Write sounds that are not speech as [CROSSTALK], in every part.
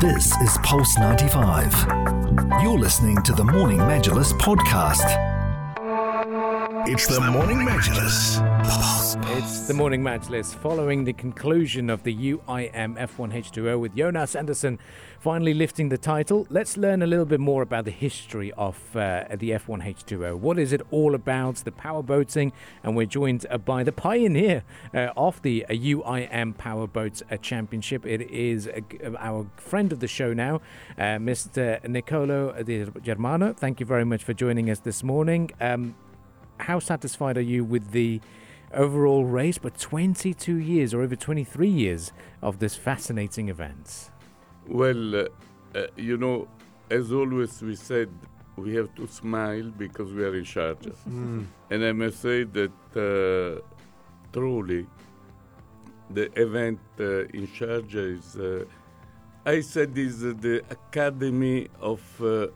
This is Pulse 95. You're listening to the Morning Majlis podcast. It's the Morning Majlis. It's the morning Majlis following the conclusion of the UIM F1 H2O with Jonas Andersson finally lifting the title. Let's learn a little bit more about the history of uh, the F1 H2O. What is it all about? The power boating? and we're joined uh, by the pioneer uh, of the uh, UIM Powerboats uh, Championship. It is our friend of the show now, Mr. Nicolo Germano. Thank you very much for joining us this morning. Um, how satisfied are you with the overall race, but 22 years or over 23 years of this fascinating event? Well, uh, uh, you know, as always, we said we have to smile because we are in Sharjah. And I must say that uh, truly, the event uh, in Sharjah is, uh, I said, is uh, the academy of uh,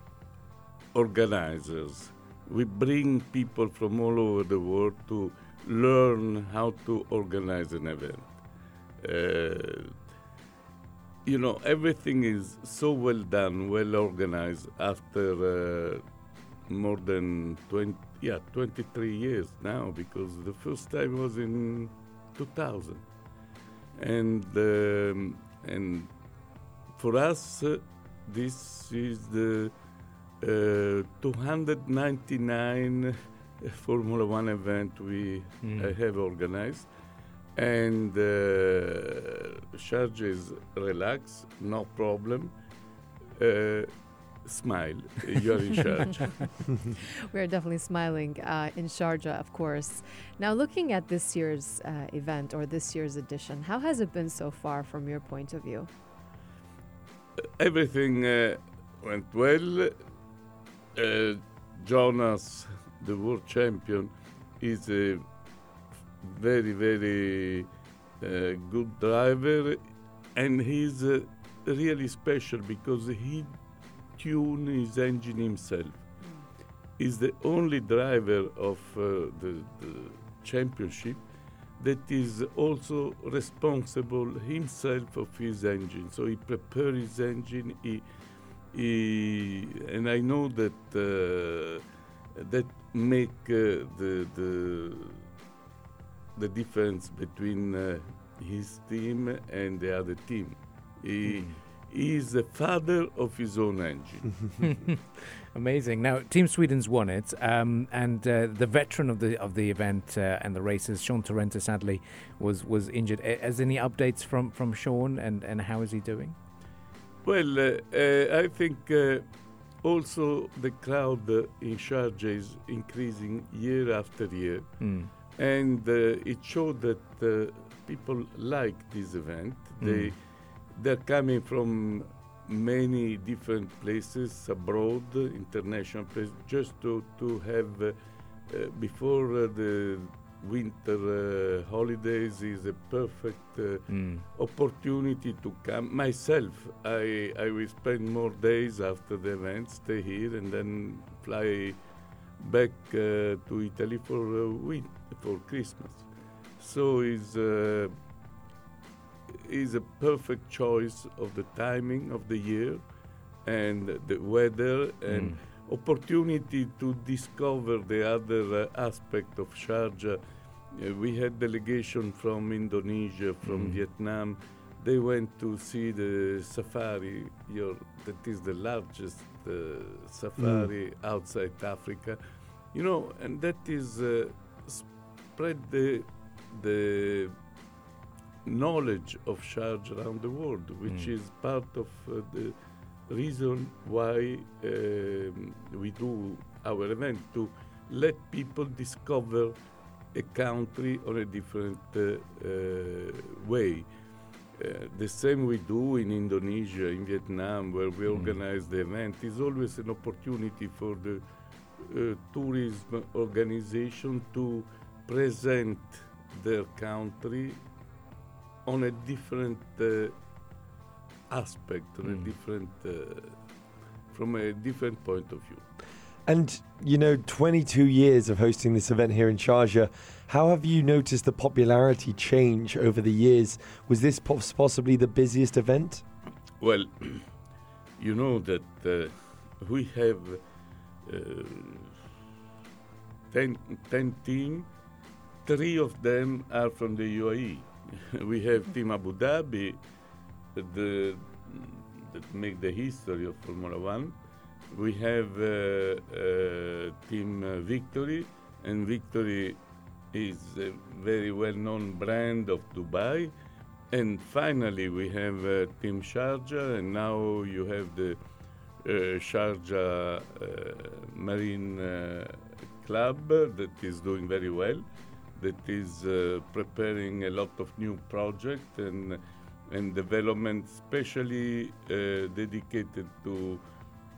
organizers. We bring people from all over the world to learn how to organize an event. Uh, you know, everything is so well done, well organized after uh, more than 20, yeah, 23 years now, because the first time was in 2000. And, um, and for us, uh, this is the 299 Formula One event we Mm. uh, have organized. And uh, Sharjah is relaxed, no problem. Uh, smile, you are in [LAUGHS] Sharjah. [LAUGHS] We're definitely smiling uh, in Sharjah, of course. Now, looking at this year's uh, event or this year's edition, how has it been so far from your point of view? Everything uh, went well. Uh, Jonas, the world champion, is a very, very uh, good driver, and he's uh, really special because he tuned his engine himself. He's the only driver of uh, the, the championship that is also responsible himself of his engine. So he prepared his engine. He and I know that uh, that make uh, the the the difference between uh, his team and the other team. He, he is the father of his own engine. [LAUGHS] Amazing. Now, Team Sweden's won it, um, and uh, the veteran of the of the event uh, and the races, Shaun Torrente, sadly was was injured. Has any updates from from Shaun, and and how is he doing? Well, uh, uh, I think uh, also the crowd in Sharjah is increasing year after year, Mm. and uh, it showed that uh, people like this event. They they're coming from many different places abroad, international places, just to to have uh, uh, before uh, the winter uh, holidays is a perfect. Uh, Mm. opportunity to come myself i i will spend more days after the event stay here and then fly back uh, to italy for uh, win- for christmas so is uh, is a perfect choice of the timing of the year and the weather and Mm. Opportunity to discover the other aspect of Sharjah. Uh, we had delegation from Indonesia, from Mm. Vietnam. They went to see the safari. Your, that is the largest uh, safari outside Africa. You know, and that is uh, spread the the knowledge of Sharjah around the world, which Mm. is part of uh, the reason why um, we do our event to let people discover a country on a different uh, uh, way. Uh, the same we do in Indonesia, in Vietnam, where we Mm. organize the event, is always an opportunity for the uh, tourism organization to present their country on a different uh, aspect, on a Mm. different, uh, from a different point of view. And you know, 22 years of hosting this event here in Sharjah. How have you noticed the popularity change over the years? Was this possibly the busiest event? Well, [CLEARS THROAT] you know that uh, we have uh, 10, 10 teams. Three of them are from the UAE. [LAUGHS] we have Team Abu Dhabi, the, that make the history of Formula One. We have uh, uh, Team Victory, and Victory is a very well-known brand of Dubai. And finally, we have uh, Team Sharjah, and now you have the uh, Sharjah uh, Marine uh, Club that is doing very well, that is preparing a lot of new projects and and development, especially uh, dedicated to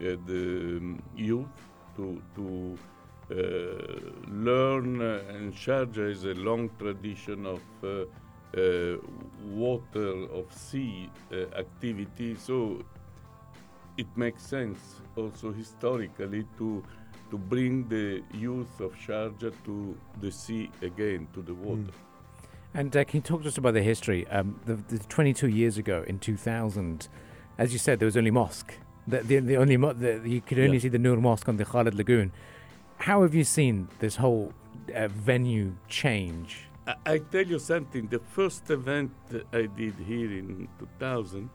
uh, the um, youth to to uh, learn. and Sharjah is a long tradition of water of sea activity, so it makes sense also historically to to bring the youth of Sharjah to the sea again, to the water. And uh, can you talk to us about the history? Um, the, the 22 years ago in 2000, as you said, there was only mosque. The, the, the only mo- the, you could only Yeah. see the Nur Mosque on the Khalid Lagoon. How have you seen this whole uh, venue change? I, I tell you something. The first event I did here in 2000,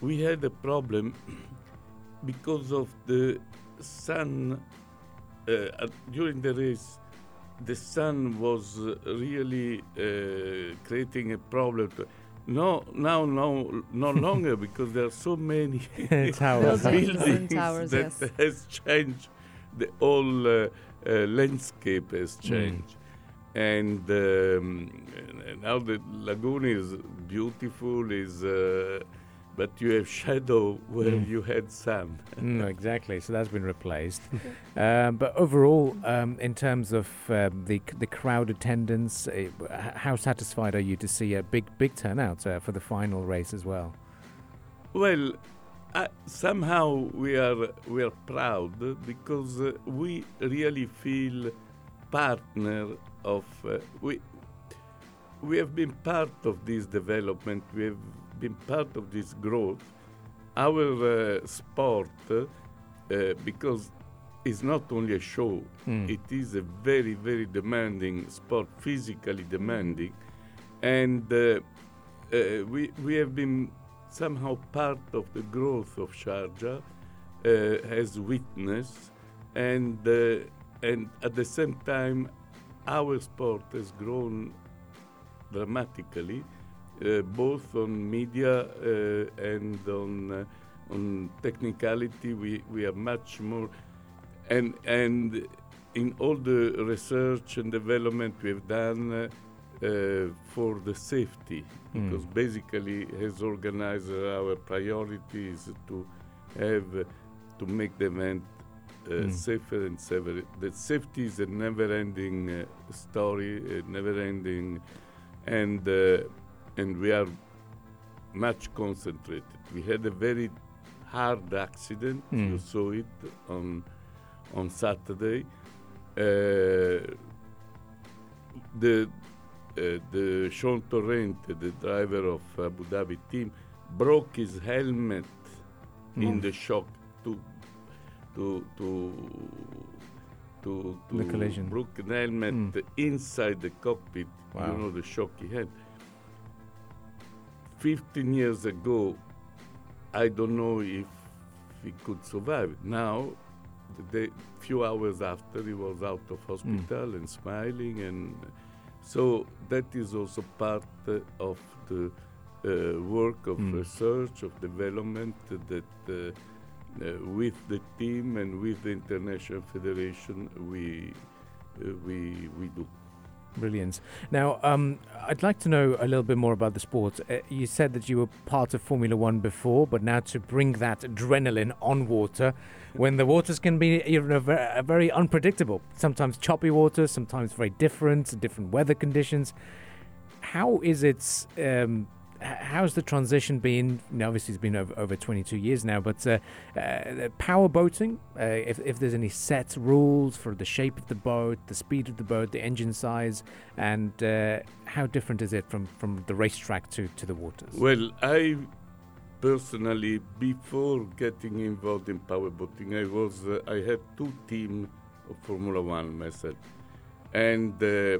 we had a problem [CLEARS THROAT] because of the sun. Uh, uh, during the race, the sun was really uh, creating a problem. To, no, now, no, no [LAUGHS] longer because there are so many [LAUGHS] Towers. Buildings towers, that yes. has changed. The whole uh, uh, landscape has Mm. changed, and um, now the lagoon is beautiful. Is uh, but you have shadow where Mm. you had sun. [LAUGHS] no, exactly. So that's been replaced. um, but overall, um, in terms of um, the the crowd attendance, uh, how satisfied are you to see a big big turnout uh, for the final race as well? Well, uh, somehow we are we are proud because uh, we really feel partner of uh, we we have been part of this development. We have been part of this growth. Our uh, sport, uh, because it's not only a show, Mm. it is a very very demanding sport, physically demanding, and uh, uh, we we have been somehow part of the growth of Sharjah uh, as witness, and and at the same time, our sport has grown dramatically, both on media uh, and on uh, on technicality. We we are much more, and and in all the research and development we have done. Uh, uh, for the safety, Mm. because basically, as organizer, our priority is to have uh, to make the event uh, Mm. safer and safer. The safety is a never-ending uh, story, never-ending, and uh, and we are much concentrated. We had a very hard accident. Mm. You saw it on on Saturday. Uh, the uh, the Shaun Torrente, the driver of Abu Dhabi team, broke his helmet in Mm. the shock to to to to, to The collision. broken helmet Mm. inside the cockpit. Wow. You know the shock he had. Fifteen years ago, I don't know if he could survive. Now, the day, few hours after, he was out of hospital and smiling, and so that is also part uh, of the uh, work of Mm. research, of development that uh, uh, with the team and with the international federation we we we do. Brilliant. Now, um, I'd like to know a little bit more about the sport. Uh, you said that you were part of Formula One before, but now to bring that adrenaline on water, when the waters can be know, ve- very unpredictable, sometimes choppy waters, sometimes very different, different weather conditions. How is it? Um, how's the transition been? Know, obviously, it's been over, over 22 years now, but uh, uh, power boating, uh, if, if there's any set rules for the shape of the boat, the speed of the boat, the engine size, and uh, how different is it from, from the racetrack to, to the waters? Well, I personally, before getting involved in powerboating, I was uh, I had two teams of Formula One myself, and uh,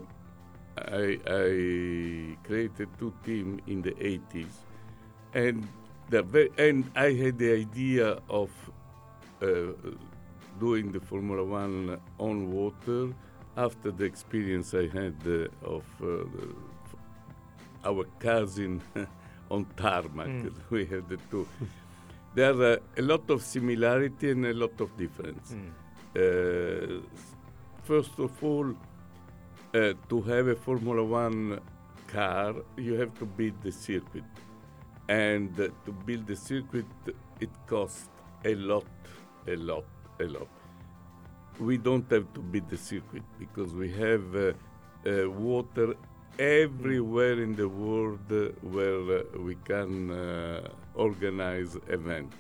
I, I created two teams in the 80s, and the and I had the idea of uh, doing the Formula One on water after the experience I had uh, of uh, the- our cousin [LAUGHS] on tarmac. Mm. [LAUGHS] We had the two. there are a lot of similarity and a lot of difference. Mm. Uh, first of all, uh, to have a Formula One car, you have to build the circuit. And uh, to build the circuit, it costs a lot, a lot, a lot. We don't have to build the circuit because we have uh, uh, water everywhere in the world uh, where we can organize events.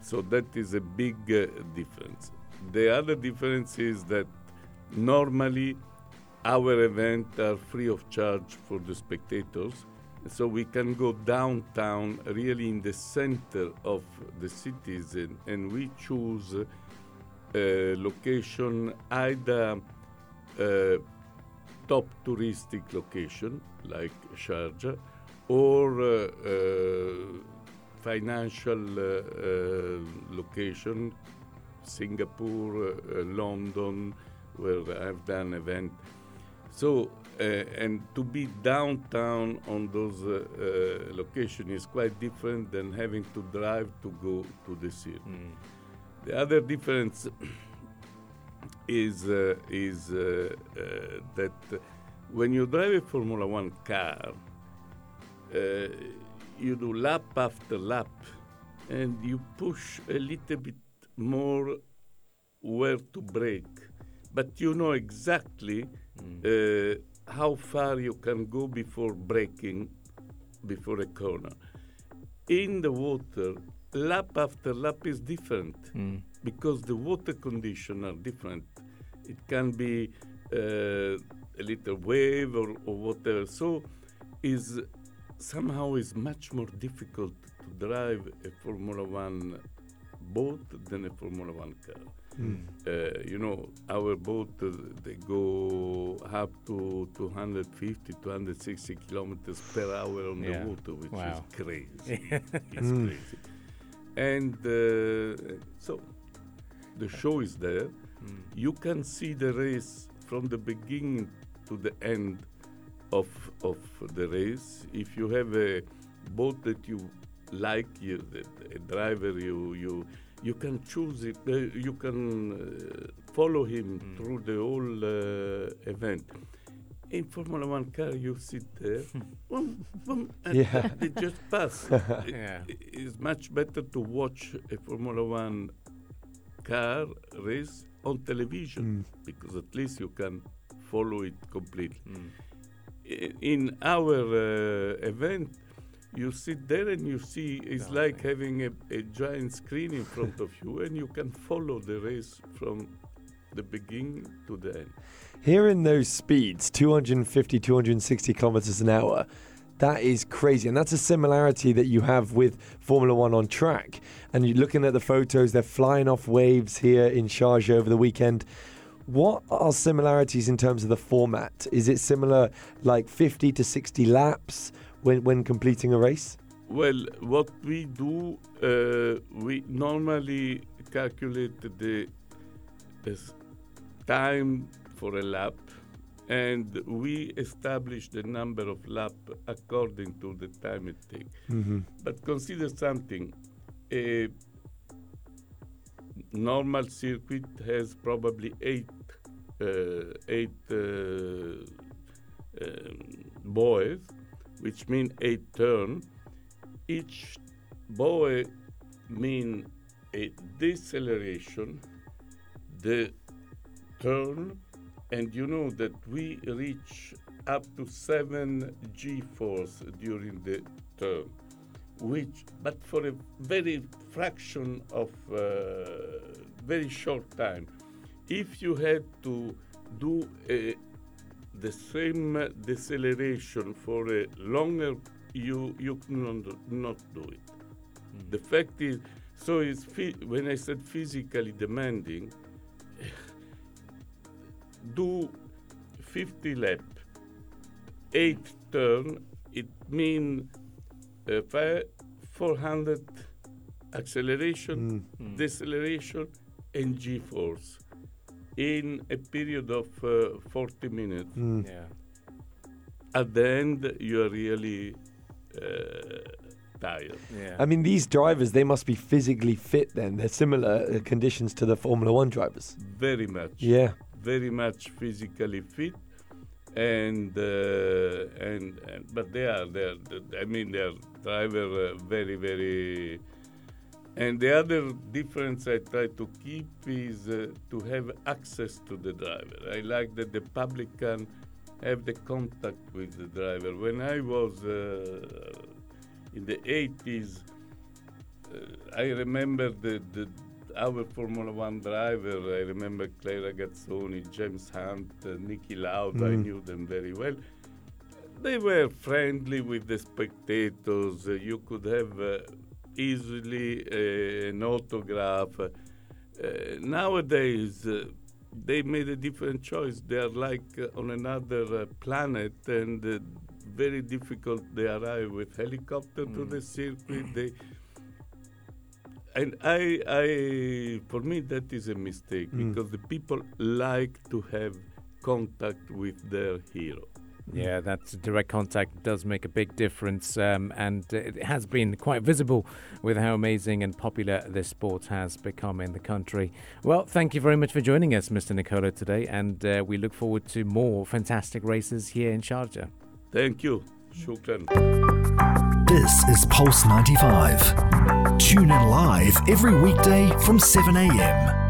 So that is a big difference. The other difference is that normally our events are free of charge for the spectators. So we can go downtown, really in the center of the cities, and, and we choose a location either uh, top touristic location like Sharjah or uh, uh, financial uh, uh, location, Singapore, London, where I've done event. So, uh, and to be downtown on those uh, uh, locations is quite different than having to drive to go to the city. Mm. The other difference [CLEARS THROAT] is uh, is that when you drive a Formula One car, uh, you do lap after lap, and you push a little bit more where to brake, but you know exactly uh, how far you can go before braking before a corner. In the water, lap after lap is different Mm. because the water conditions are different. It can be uh, a little wave or, or whatever. So, is somehow is much more difficult to drive a Formula One boat than a Formula One car. Uh, you know, our boat uh, they go up to 250, 260 kilometers per hour on Yeah. the water, which Wow. is crazy. [LAUGHS] it's crazy. And uh, so the show is there. Mm. You can see the race from the beginning to the end of of the race. If you have a boat that you like, you, a driver, you you you can choose it. Uh, you can uh, follow him Mm. through the whole uh, event. In Formula One car, you sit there, [LAUGHS] boom, boom, and Yeah. they just pass. [LAUGHS] Yeah. It- It's much better to watch a Formula One car race on television because at least you can follow it completely. Mm. In our uh, event, you sit there and you see it's Oh, like having a, a giant screen in front of you, and you can follow the race from the beginning to the end. Hearing those speeds, 250, 260 kilometers an hour, that is crazy. And that's a similarity that you have with Formula One on track. And you're looking at the photos, they're flying off waves here in Sharjah over the weekend. What are similarities in terms of the format? Is it similar, like 50 to 60 laps when, when completing a race? Well, what we do, uh, we normally calculate the, the time for a lap, and we establish the number of lap according to the time it takes. Mm-hmm. But consider something: a normal circuit has probably eight uh, eight uh, um, buoys, which mean eight turn. Each buoy mean a deceleration, the turn, and you know that we reach up to seven g-force during the turn which but for a very fraction of uh, very short time if you had to do a, the same deceleration for a longer you you cannot not do it. The fact is, so it's when I said physically demanding, [LAUGHS] do 50 lap, eight turn, it means uh, fi- 400 acceleration, Mm. deceleration, and G force in a period of uh, 40 minutes. Mm. Yeah. At the end, you are really uh, tired. Yeah. I mean, these drivers, they must be physically fit then. They're similar uh, conditions to the Formula One drivers. Very much. Yeah. very much physically fit, and uh, and, and but they are they are I mean they are driver uh, very very. And the other difference I try to keep is uh, to have access to the driver. I like that the public can have the contact with the driver. When I was uh, in the 80s, uh, I remember the, the our Formula One driver. I remember Clay Regazzoni, James Hunt, uh, Niki Lauda. I Mm. knew them very well. They were friendly with the spectators. Uh, you could have uh, easily uh, an autograph. Uh, nowadays, uh, they made a different choice. They are like uh, on another planet, and very difficult. They arrive with helicopter to Mm. the circuit. [CLEARS THROAT] They and I, I, for me, that is a mistake Mm. because the people like to have contact with their hero. Yeah, that direct contact does make a big difference, um, and it has been quite visible with how amazing and popular this sport has become in the country. Well, thank you very much for joining us, Mr. Nicola, today, and uh, we look forward to more fantastic races here in Sharjah. Thank you. Shukran. This is Pulse 95. Tune in live every weekday from 7 a.m.